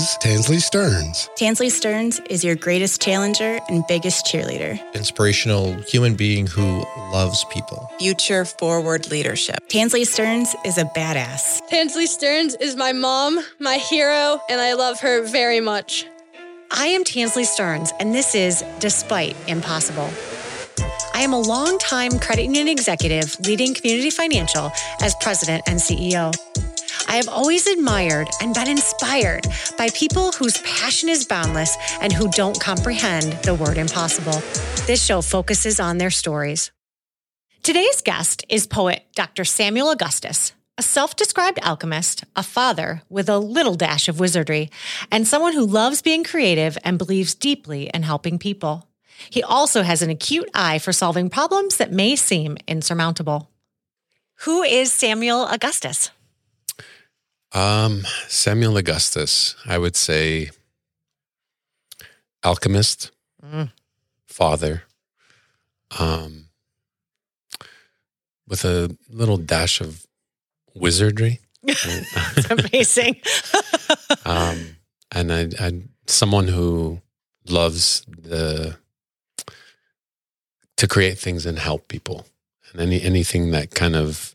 is Tansley Stearns. Tansley Stearns is your greatest challenger and biggest cheerleader. Inspirational human being who loves people. Future forward leadership. Tansley Stearns is a badass. Tansley Stearns is my mom, my hero, and I love her very much. I am Tansley Stearns, and this is Despite Impossible. I am a longtime credit union executive leading Community Financial as president and CEO. I have always admired and been inspired by people whose passion is boundless and who don't comprehend the word impossible. This show focuses on their stories. Today's guest is poet Dr. Samuel Augustus, a self described alchemist, a father with a little dash of wizardry, and someone who loves being creative and believes deeply in helping people. He also has an acute eye for solving problems that may seem insurmountable. Who is Samuel Augustus? Um, Samuel Augustus, I would say alchemist, Mm. father, um, with a little dash of wizardry. It's amazing. um, and I, I, someone who loves the to create things and help people, and any anything that kind of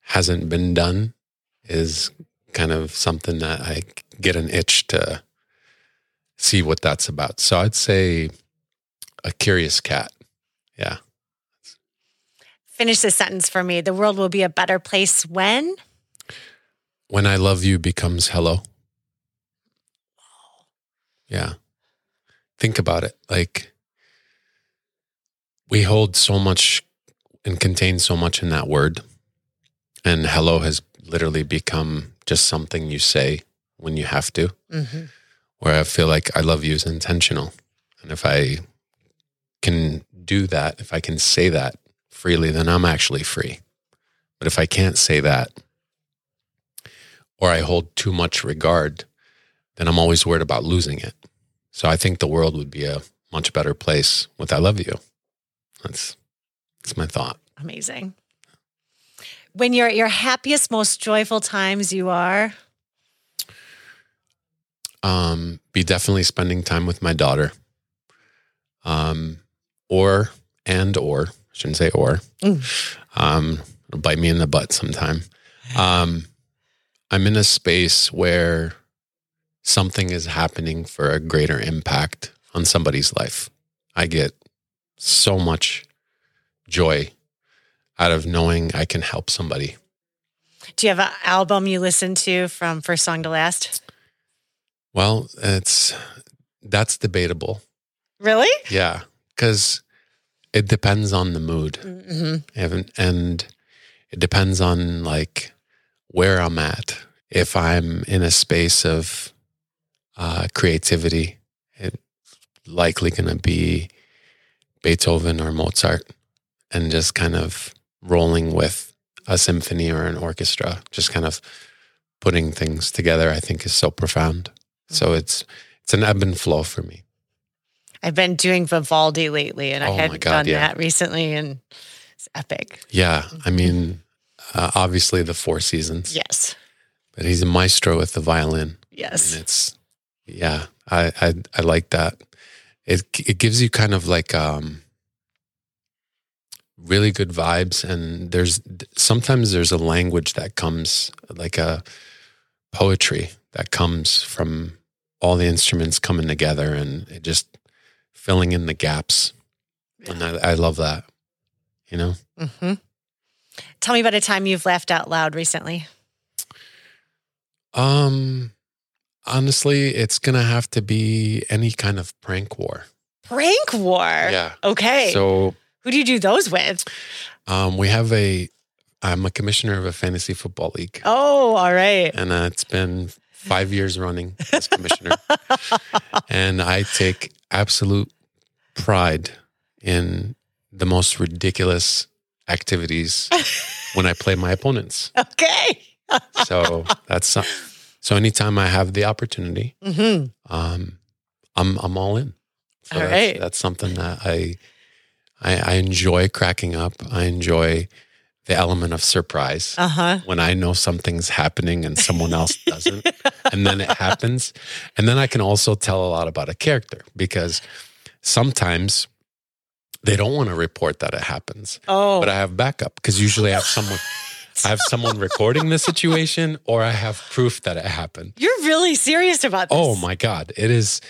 hasn't been done is kind of something that I get an itch to see what that's about. So I'd say a curious cat. Yeah. Finish this sentence for me. The world will be a better place when? When I love you becomes hello. Yeah. Think about it. Like we hold so much and contain so much in that word. And hello has literally become just something you say when you have to, Mm-hmm. where I feel like I love you is intentional. And if I can do that, if I can say that freely, then I'm actually free. But if I can't say that, or I hold too much regard, then I'm always worried about losing it. So I think the world would be a much better place with I love you. That's that's my thought. Amazing. When you're at your happiest, most joyful times, you are. Um, be definitely spending time with my daughter. Um, or and or I shouldn't say or. Mm. Um, it'll bite me in the butt sometime. Um, I'm in a space where something is happening for a greater impact on somebody's life. I get so much joy out of knowing I can help somebody. Do you have an album you listen to from first song to last? Well, it's that's debatable. Really? Yeah, because it depends on the mood, Mm-hmm. and, and it depends on like where I'm at. If I'm in a space of uh, creativity, it's likely going to be Beethoven or Mozart, and just kind of rolling with a symphony or an orchestra, just kind of putting things together. I think is so profound. So it's it's an ebb and flow for me. I've been doing Vivaldi lately, and I Oh my hadn't God, done yeah. that recently, and it's epic. Yeah, I mean, uh, obviously the Four Seasons, Yes. but he's a maestro with the violin, Yes. and it's yeah, I I, I like that. It it gives you kind of like um really good vibes, and there's sometimes there's a language that comes like a poetry that comes from all the instruments coming together and it just filling in the gaps, and I, I love that. You know. hmm Tell me about a time you've laughed out loud recently. Um, honestly, it's gonna have to be any kind of prank war. Prank war. Yeah. Okay. So, Who do you do those with? um, we have a. I'm a commissioner of a fantasy football league, Oh, all right. and uh, it's been five years running as commissioner, and I take absolute pride in the most ridiculous activities when I play my opponents. Okay. So that's so- so. Anytime I have the opportunity, hmm um, I'm I'm all in. So All that's, right. that's something that I, I I enjoy cracking up. I enjoy the element of surprise Uh huh. when I know something's happening and someone else doesn't, and then it happens. And then I can also tell a lot about a character because sometimes they don't want to report that it happens, Oh, but I have backup because usually I have someone. I have someone recording the situation, or I have proof that it happened. you're really serious about this. Oh my god, it is.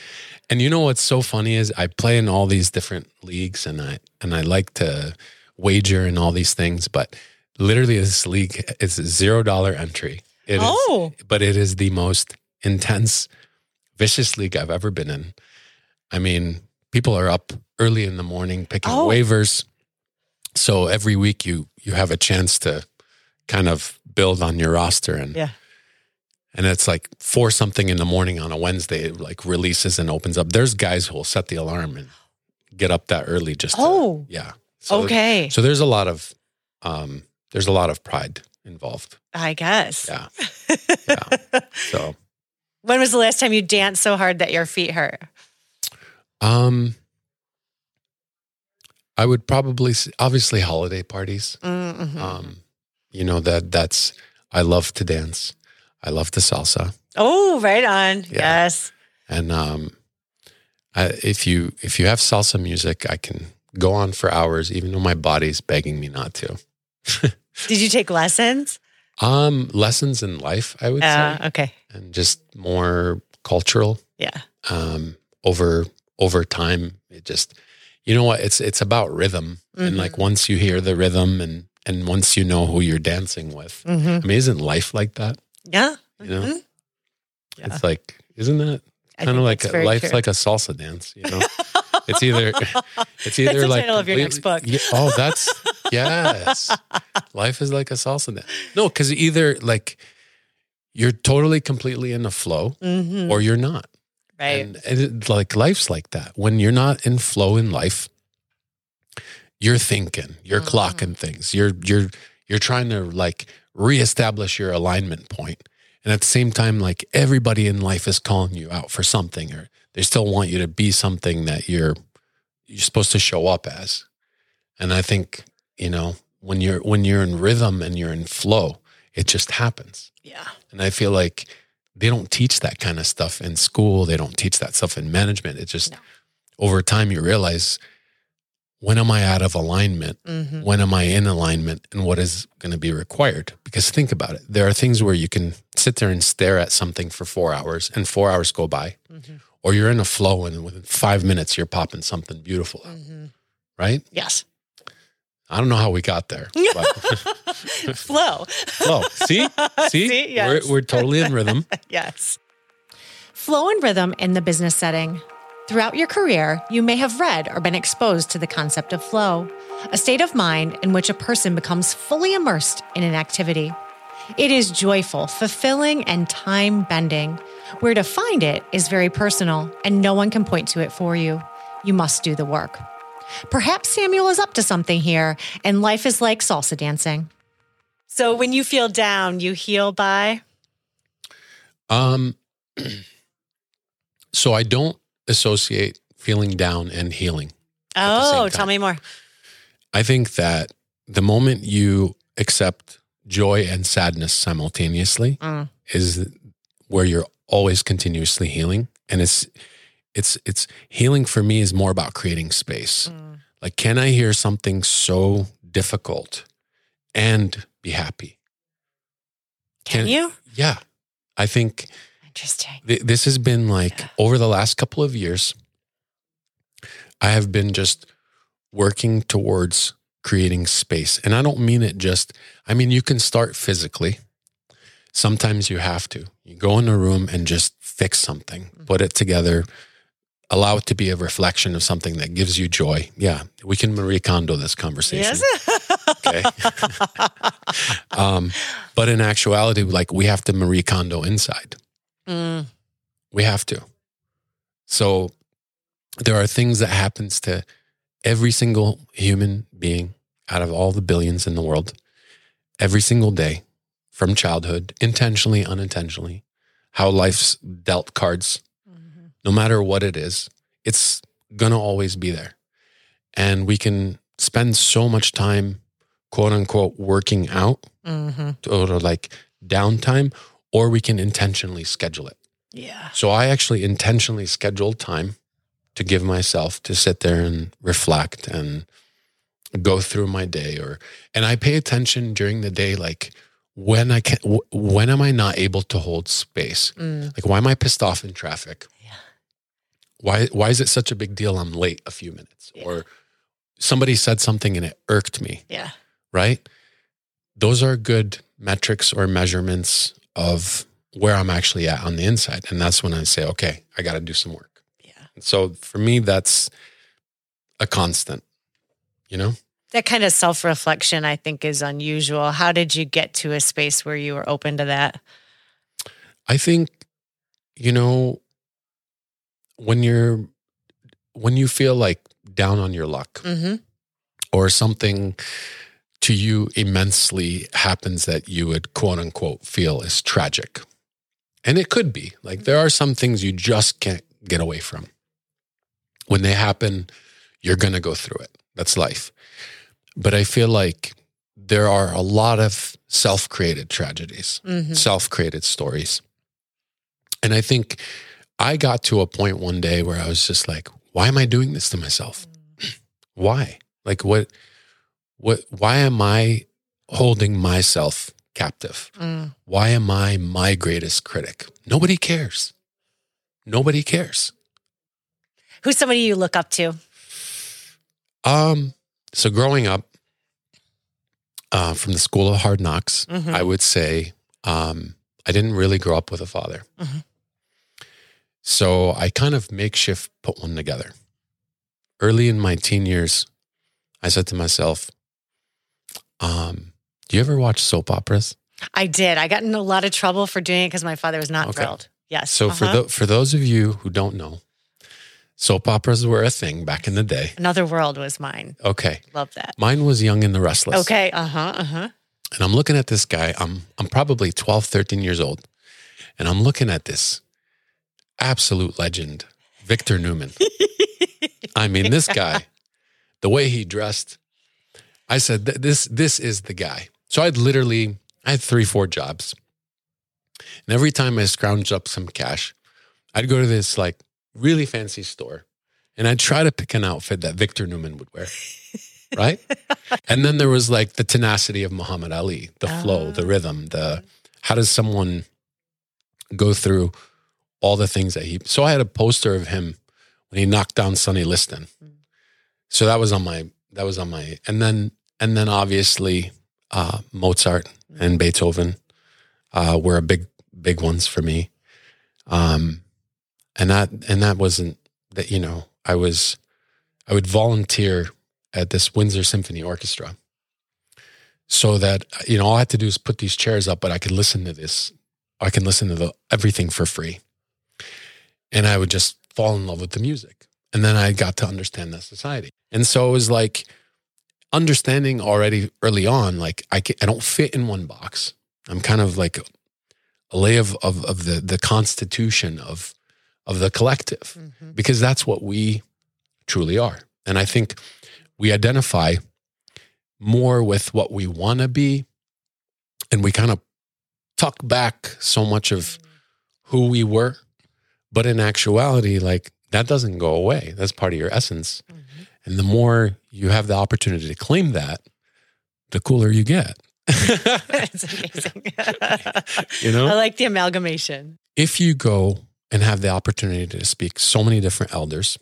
And you know what's so funny is I play in all these different leagues, and I and I like to wager and all these things, but literally this league is a zero dollar entry. It is, Oh. but it is the most intense, vicious league I've ever been in. I mean, people are up early in the morning picking Oh. waivers, so every week you you have a chance to kind of build on your roster and Yeah. And it's like four something in the morning on a Wednesday, it like releases and opens up. There's guys who will set the alarm and get up that early just to, Oh. yeah. So, okay. So there's a lot of um there's a lot of pride involved. I guess. Yeah. Yeah. So When was the last time you danced so hard that your feet hurt? um I would probably obviously holiday parties. Mm-hmm. Um you know that that's I love to dance. I love the salsa. oh, right on. Yeah. Yes. and um, I, if you if you have salsa music, I can go on for hours, even though my body's begging me not to. Did you take lessons? Um, lessons in life, I would Uh, say, okay. and just more cultural. Yeah. Um, over over time, it just you know what it's it's about rhythm, and like once you hear the rhythm, and and once you know who you're dancing with, Mm-hmm. I mean, isn't life like that? Yeah. You know, Mhm. Yeah. it's like isn't that kind of like a, life's true. like a salsa dance, you know. it's either it's either the like title of your next book. Yeah, oh, that's yes. Life is like a salsa dance. No, because either like you're totally completely in the flow, Mhm. or you're not. Right. And, and it, like life's like that. When you're not in flow in life, you're thinking, you're Mm-hmm. clocking things. You're you're you're trying to like reestablish your alignment point. And at the same time, like everybody in life is calling you out for something, or they still want you to be something that you're you're supposed to show up as. And I think, you know, when you're when you're in rhythm and you're in flow, it just happens. yeah. And I feel like they don't teach that kind of stuff in school. They don't teach that stuff in management. It just No. over time you realize when am I out of alignment? Mm-hmm. When am I in alignment? And what is going to be required? Because think about it. There are things where you can sit there and stare at something for four hours and four hours go by. Mhm. Or you're in a flow and within five minutes you're popping something beautiful out, Mm-hmm. right? Yes. I don't know how we got there. Flow. flow. See? See? See? Yes. We're, we're totally in rhythm. Yes. Flow and rhythm in the business setting. Throughout your career, you may have read or been exposed to the concept of flow, a state of mind in which a person becomes fully immersed in an activity. It is joyful, fulfilling, and time bending. Where to find it is very personal, and no one can point to it for you. You must do the work. Perhaps Samuel is up to something here, and life is like salsa dancing. So when you feel down, you heal by? Um, so I don't associate feeling down and healing. Oh, tell me more. I think that the moment you accept joy and sadness simultaneously Mm. is where you're always continuously healing. And it's it's it's healing for me is more about creating space. Mm. Like, can I hear something so difficult and be happy? Can, Can- you? Yeah. I think Interesting. th- this has been like Yeah. over the last couple of years i have been just working towards creating space. And i don't mean it just i mean you can start physically. Sometimes you have to. You go in a room and just fix something put it together allow it to be a reflection of something that gives you joy. Yeah we can marie kondo this conversation. Yes. okay? Um, but in actuality like we have to marie kondo inside Mm, we have to. So there are things that happens to every single human being out of all the billions in the world every single day from childhood, intentionally, unintentionally, how life's dealt cards, no matter what it is, it's going to always be there. And we can spend so much time quote unquote working out Mm-hmm. or like downtime, or we can intentionally schedule it. Yeah. So I actually intentionally scheduled time to give myself to sit there and reflect and go through my day or and I pay attention during the day like when I can when am I not able to hold space? Mm. Like why am I pissed off in traffic? Yeah. Why why is it such a big deal I'm late a few minutes Yeah. or somebody said something and it irked me, Yeah. right? Those are good metrics or measurements of where I'm actually at on the inside. And that's when I say, okay, I got to do some work. Yeah. So for me, that's a constant, you know? That kind of self reflection, I think, is unusual. How did you get to a space where you were open to that? I think, you know, when you're, when you feel like down on your luck Mm-hmm. or something to you immensely happens that you would quote unquote feel is tragic. And it could be like there are some things you just can't get away from. When they happen, you're going to go through it. That's life. But I feel like there are a lot of self created tragedies, Mm-hmm. self created stories. And I think I got to a point one day where I was just like, why am I doing this to myself? why? Like what what why am I holding myself captive? Mm. Why am I my greatest critic? Nobody cares. Nobody cares. Who's somebody you look up to? Um so growing up uh, from the school of hard knocks, Mhm. I would say um, I didn't really grow up with a father. Mhm. So I kind of makeshift put one together. Early in my teen years, I said to myself, um, Do you ever watch soap operas? I did. I got in a lot of trouble for doing it because my father was not Okay. thrilled. Yes. So for Uh-huh. tho- for those of you who don't know, soap operas were a thing back in the day. Another World was mine. Okay, Love that. mine was Young and the Restless. Okay. Uh huh. Uh huh. and I'm looking at this guy. I'm I'm probably 12, 13 years old, and I'm looking at this absolute legend, Victor Newman. I mean, this guy, the way he dressed, I said, this this is the guy. So I'd literally, I had three, four jobs. And every time I scrounged up some cash, I'd go to this like really fancy store and I'd try to pick an outfit that Victor Newman would wear. Right. and then there was like the tenacity of Muhammad Ali, the flow, the ah. rhythm, the how does someone go through all the things that he. So I had a poster of him when he knocked down Sonny Liston. Mm. So that was on my that was on my and then and then obviously uh, Mozart and Beethoven uh, were a big big ones for me. Um, and that and that wasn't that you know I was I would volunteer at this Windsor Symphony Orchestra so that you know all I had to do is put these chairs up, but I could listen to this. I can listen to the, everything for free, and I would just fall in love with the music. And then I got to understand that society, and so it was like understanding already early on, like I can, I don't fit in one box. I'm kind of like a lay of of, of the the constitution of of the collective Mhm. because that's what we truly are. And I think we identify more with what we want to be and we kind of tuck back so much of who we were. But in actuality, like that doesn't go away. That's part of your essence. Mhm. And the more you have the opportunity to claim that, the cooler you get. it's amazing. You know? I like the amalgamation. if you go and have the opportunity to speak so many different elders,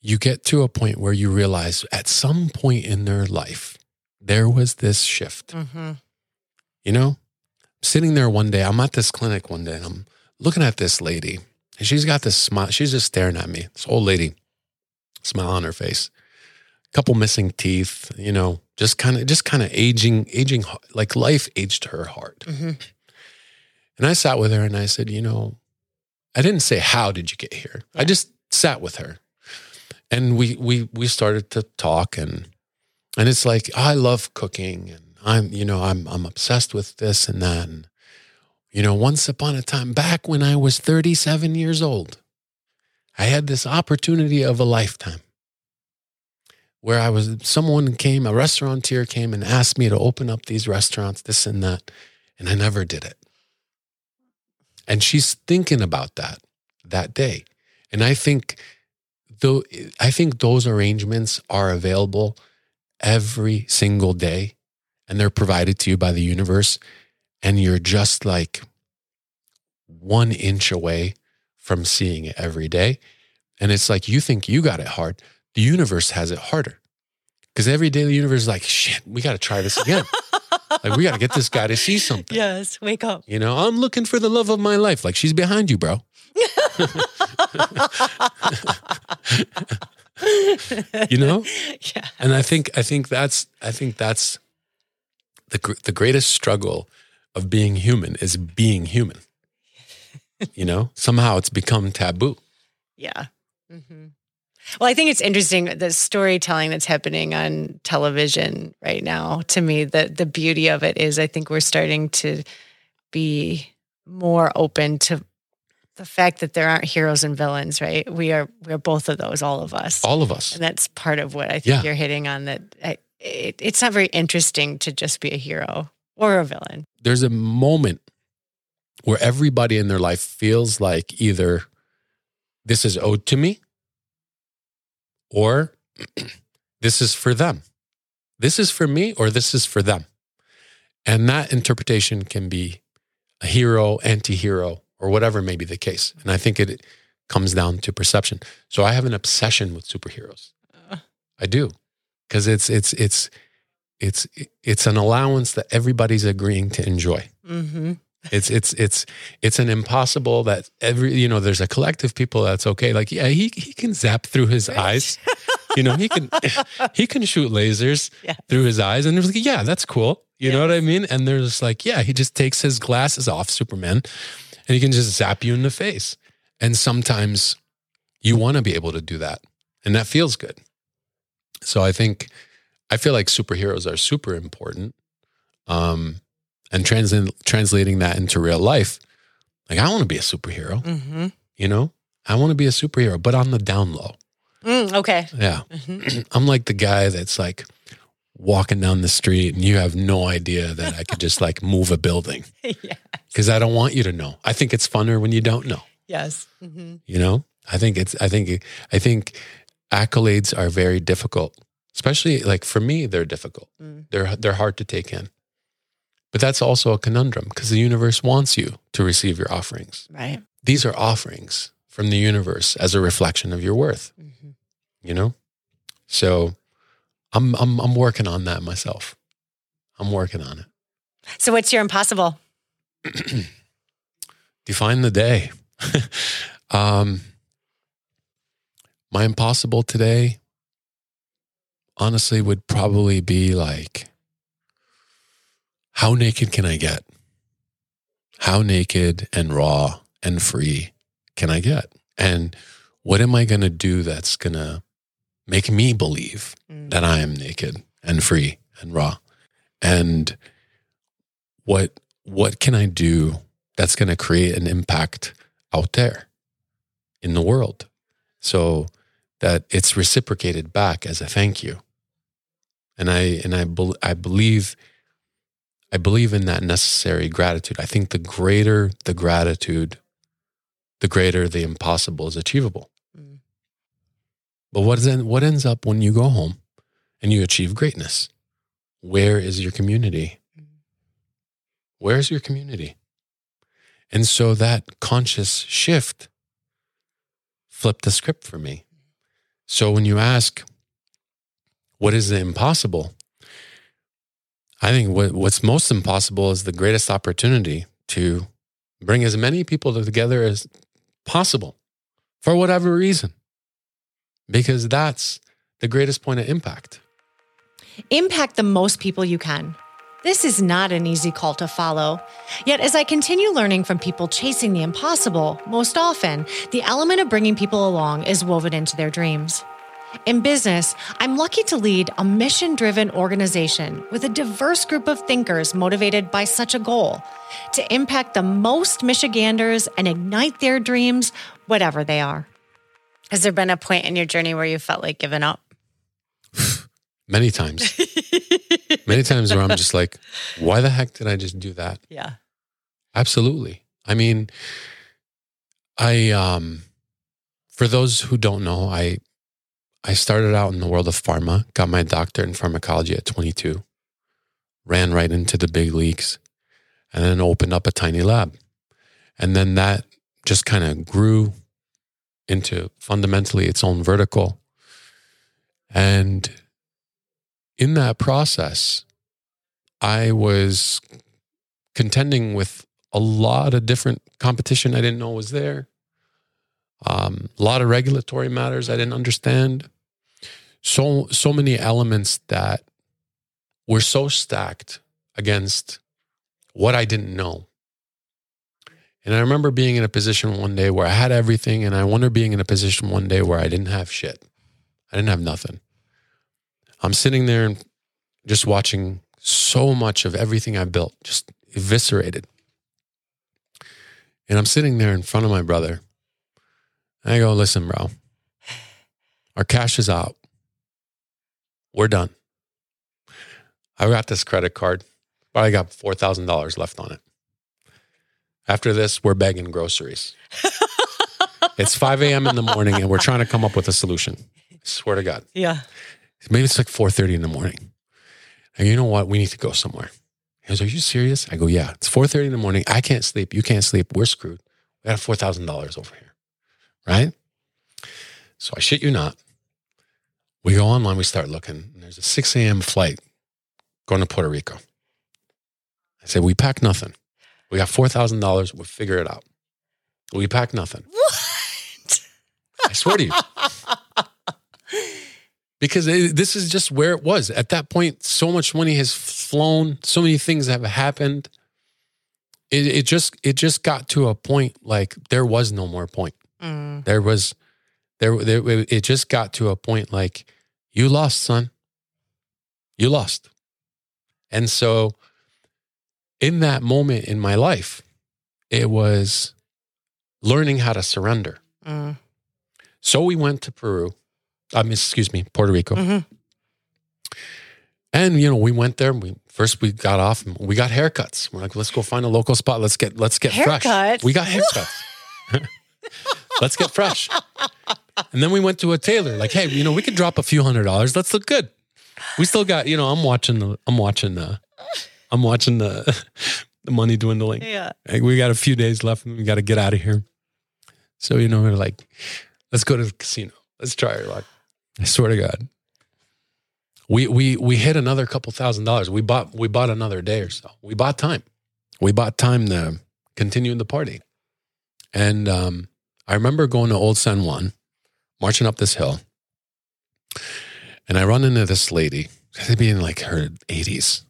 you get to a point where you realize at some point in their life, there was this shift. hmm You know, sitting there one day, I'm at this clinic one day and I'm looking at this lady and she's got this smile. She's just staring at me, this old lady, smile on her face, couple missing teeth, you know, just kind of, just kind of aging, aging, like life aged her hard. hmm And I sat with her and I said, you know, I didn't say how did you get here. I just sat with her. And we we we started to talk and and it's like I love cooking and I'm you know I'm I'm obsessed with this and that and you know once upon a time back when I was 37 years old I had this opportunity of a lifetime where I was, someone came, a restaurateur came and asked me to open up these restaurants, this and that, and I never did it. And she's thinking about that that day. And I think though I think those arrangements are available every single day and they're provided to you by the universe and you're just like one inch away from seeing it every day. And it's like you think you got it hard. The universe has it harder. Because every day the universe is like, shit, we got to try this again. like, we got to get this guy to see something. Yes, wake up. You know, I'm looking for the love of my life. Like, she's behind you, bro. you know? Yeah. And I think, I think that's, I think that's the, the greatest struggle of being human is being human. you know, somehow it's become taboo. Yeah. hmm Well, I think it's interesting the storytelling that's happening on television right now. To me, the the beauty of it is, I think we're starting to be more open to the fact that there aren't heroes and villains. Right? We are we're both of those, all of us, All of us. and that's part of what I think Yeah. you're hitting on. That I, it, it's not very interesting to just be a hero or a villain. there's a moment where everybody in their life feels like either this is owed to me or this is for them. This is for me or this is for them. And that interpretation can be a hero, anti hero, or whatever may be the case. And I think it comes down to perception. So I have an obsession with superheroes. I do. Because it's it's it's it's it's an allowance that everybody's agreeing to enjoy. Mm-hmm. It's it's it's it's an impossible that every you know there's a collective people that's okay. Like yeah, he he can zap through his eyes. You know he can he can shoot lasers Yeah. through his eyes, and there's like yeah, that's cool. You know what I mean? And there's like yeah, he just takes his glasses off, Superman, and he can just zap you in the face. And sometimes you want to be able to do that, and that feels good. So I think I feel like superheroes are super important. Um, and trans- translating that into real life, like I want to be a superhero, Mm-hmm. you know? I want to be a superhero, but on the down low. Mm, okay. Yeah. Mhm. I'm like the guy that's like walking down the street and you have no idea that I could just like move a building yeah. because I don't want you to know. I think it's funner when you don't know, Yes. Mm-hmm. you know? I think it's, I think, I think accolades are very difficult, especially like for me, they're difficult. Mm. They're, they're hard to take in. But that's also a conundrum because the universe wants you to receive your offerings. Right. These are offerings from the universe as a reflection of your worth, Mm-hmm. you know? So I'm I'm I'm working on that myself. I'm working on it. So, what's your impossible? Define the day. um my impossible today honestly would probably be like how naked can I get? How naked and raw and free can I get? And what am I going to do that's going to make me believe Mm. that I am naked and free and raw? And what what can I do that's going to create an impact out there in the world so that it's reciprocated back as a thank you? And I and I bel I believe I believe in that necessary gratitude. I think the greater the gratitude, the greater the impossible is achievable. Mm. But what, is what ends up when you go home and you achieve greatness? Where is your community? Where's your community? And so that conscious shift flipped the script for me. So when you ask, what is the impossible? I think what, what's most impossible is the greatest opportunity to bring as many people together as possible for whatever reason, because that's the greatest point of impact. Impact the most people you can. This is not an easy call to follow. Yet, as I continue learning from people chasing the impossible, most often, the element of bringing people along is woven into their dreams. In business, I'm lucky to lead a mission driven organization with a diverse group of thinkers motivated by such a goal to impact the most Michiganders and ignite their dreams, whatever they are. Has there been a point in your journey where you felt like giving up? Many times. Many times where I'm just like, why the heck did I just do that? Yeah. Absolutely. I mean, I um for those who don't know, I I started out in the world of pharma, got my doctorate in pharmacology at 22, ran right into the big leagues, and then opened up a tiny lab. And then that just kind of grew into fundamentally its own vertical. And in that process, I was contending with a lot of different competition I didn't know was there. Um, a lot of regulatory matters I didn't understand. So so many elements that were so stacked against what I didn't know. And I remember being in a position one day where I had everything, and I wonder being in a position one day where I didn't have shit. I didn't have nothing. I'm sitting there and just watching so much of everything I built just eviscerated. And I'm sitting there in front of my brother. I go, listen, bro, our cash is out. We're done. I got this credit card, but I got $4,000 left on it. After this, we're begging groceries. it's 5 a.m. in the morning and we're trying to come up with a solution. I swear to God. Yeah. Maybe it's like 4.30 in the morning. And you know what? We need to go somewhere. He goes, are you serious? I go, yeah. It's 4.30 in the morning. I can't sleep. You can't sleep. We're screwed. We got $4,000 over here. Right? So I shit you not. We go online. We start looking. And there's a 6 a.m. flight going to Puerto Rico. I said, we pack nothing. We got $4,000. We'll figure it out. We pack nothing. What? I swear to you. because it, this is just where it was. At that point, so much money has flown, so many things have happened. It, it just it just got to a point like there was no more point. Mm. There was there, there it just got to a point like you lost, son. You lost. And so in that moment in my life, it was learning how to surrender. Mm. So we went to Peru. I mean, excuse me, Puerto Rico. Mhm. And you know, we went there. We first we got off and we got haircuts. We're like, let's go find a local spot. Let's get let's get fresh. We got haircuts. let's get fresh. And then we went to a tailor. Like, hey, you know, we could drop a few hundred dollars. Let's look good. We still got, you know, I'm watching the I'm watching the I'm watching the the money dwindling. Yeah. Like, we got a few days left and we got to get out of here. So, you know, we're like, let's go to the casino. Let's try our luck. I swear to God. We we we hit another couple thousand dollars. We bought we bought another day or so. We bought time. We bought time to continue the party. And um, I remember going to Old San Juan, marching up this hill, and I run into this lady. She'd be in like her 80s.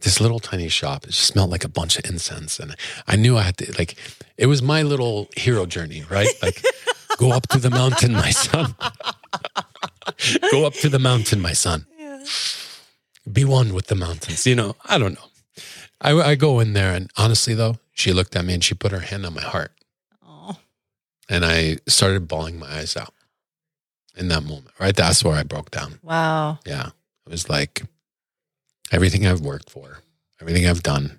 This little tiny shop. It just smelled like a bunch of incense. And I knew I had to like it was my little hero journey, right? Like go up to the mountain, my son. go up to the mountain, my son. Be one with the mountains. You know, I don't know. I, I go in there and honestly though, she looked at me and she put her hand on my heart. Oh. And I started bawling my eyes out in that moment, right? That's where I broke down. Wow. Yeah. It was like everything I've worked for, everything I've done,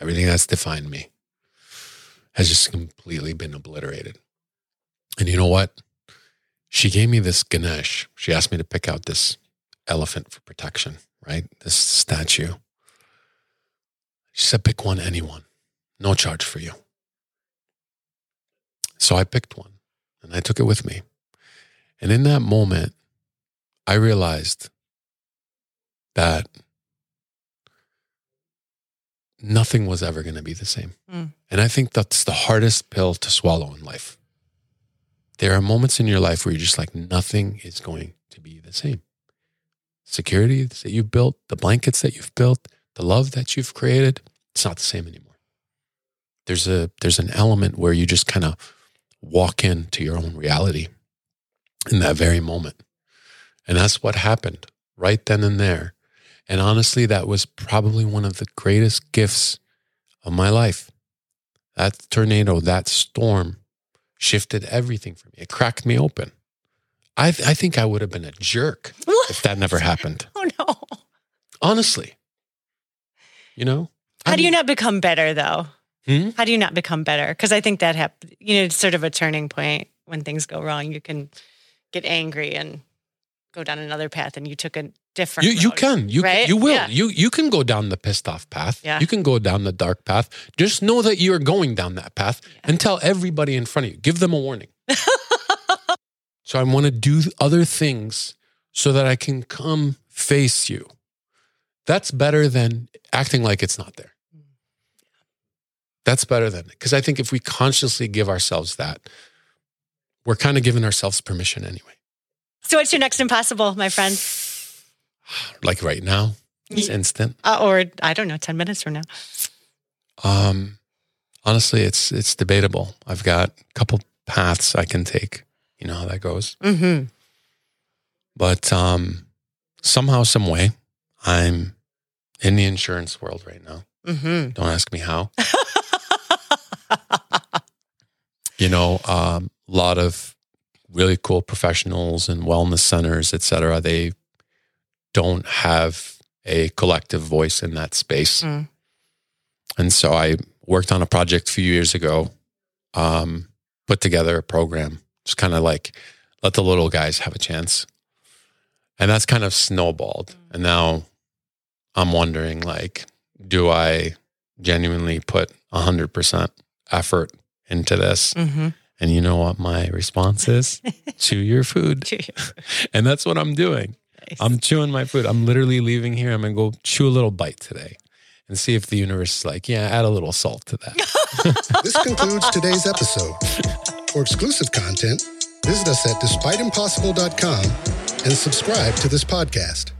everything that's defined me has just completely been obliterated. And you know what? She gave me this Ganesh. She asked me to pick out this elephant for protection, right? This statue. She said, pick one, anyone. No charge for you. So I picked one and I took it with me. And in that moment, I realized that nothing was ever going to be the same. Mm. And I think that's the hardest pill to swallow in life. There are moments in your life where you're just like, nothing is going to be the same. Security that you've built, the blankets that you've built, the love that you've created, it's not the same anymore. There's a there's an element where you just kind of walk into your own reality in that very moment. And that's what happened right then and there. And honestly, that was probably one of the greatest gifts of my life. That tornado, that storm shifted everything for me. It cracked me open. I, I think I would have been a jerk What? if that never happened. Oh no. Honestly, you know. How I do you not become better though? Hmm? How do you not become better? Because I think that hap- you know, it's sort of a turning point when things go wrong. You can get angry and go down another path, and you took a different. You you can you right? you will Yeah. you you can go down the pissed off path. Yeah. You can go down the dark path. Just know that you are going down that path, and tell everybody in front of you. Give them a warning. so I want to do other things so that I can come face you. That's better than acting like it's not there. Mm. That's better than because I think if we consciously give ourselves that, we're kind of giving ourselves permission anyway. So, what's your next impossible, my friend? Like right now, it's instant. Uh, or I don't know, ten minutes from now. Um, honestly, it's it's debatable. I've got a couple paths I can take. You know how that goes. Mm-hmm. But um, somehow, some way, I'm in the insurance world right now. Mm-hmm. Don't ask me how. You know, a um, lot of really cool professionals and wellness centers, et cetera. They don't have a collective voice in that space. Mm. And so I worked on a project a few years ago, um, put together a program, just kind of like let the little guys have a chance. And that's kind of snowballed. And now I'm wondering like, do I genuinely put 100% effort into this? Mm-hmm. And you know what my response is? Chew your food. And that's what I'm doing. I'm chewing my food. I'm literally leaving here. I'm going to go chew a little bite today and see if the universe is like, yeah, add a little salt to that. This concludes today's episode. For exclusive content, visit us at despiteimpossible.com and subscribe to this podcast.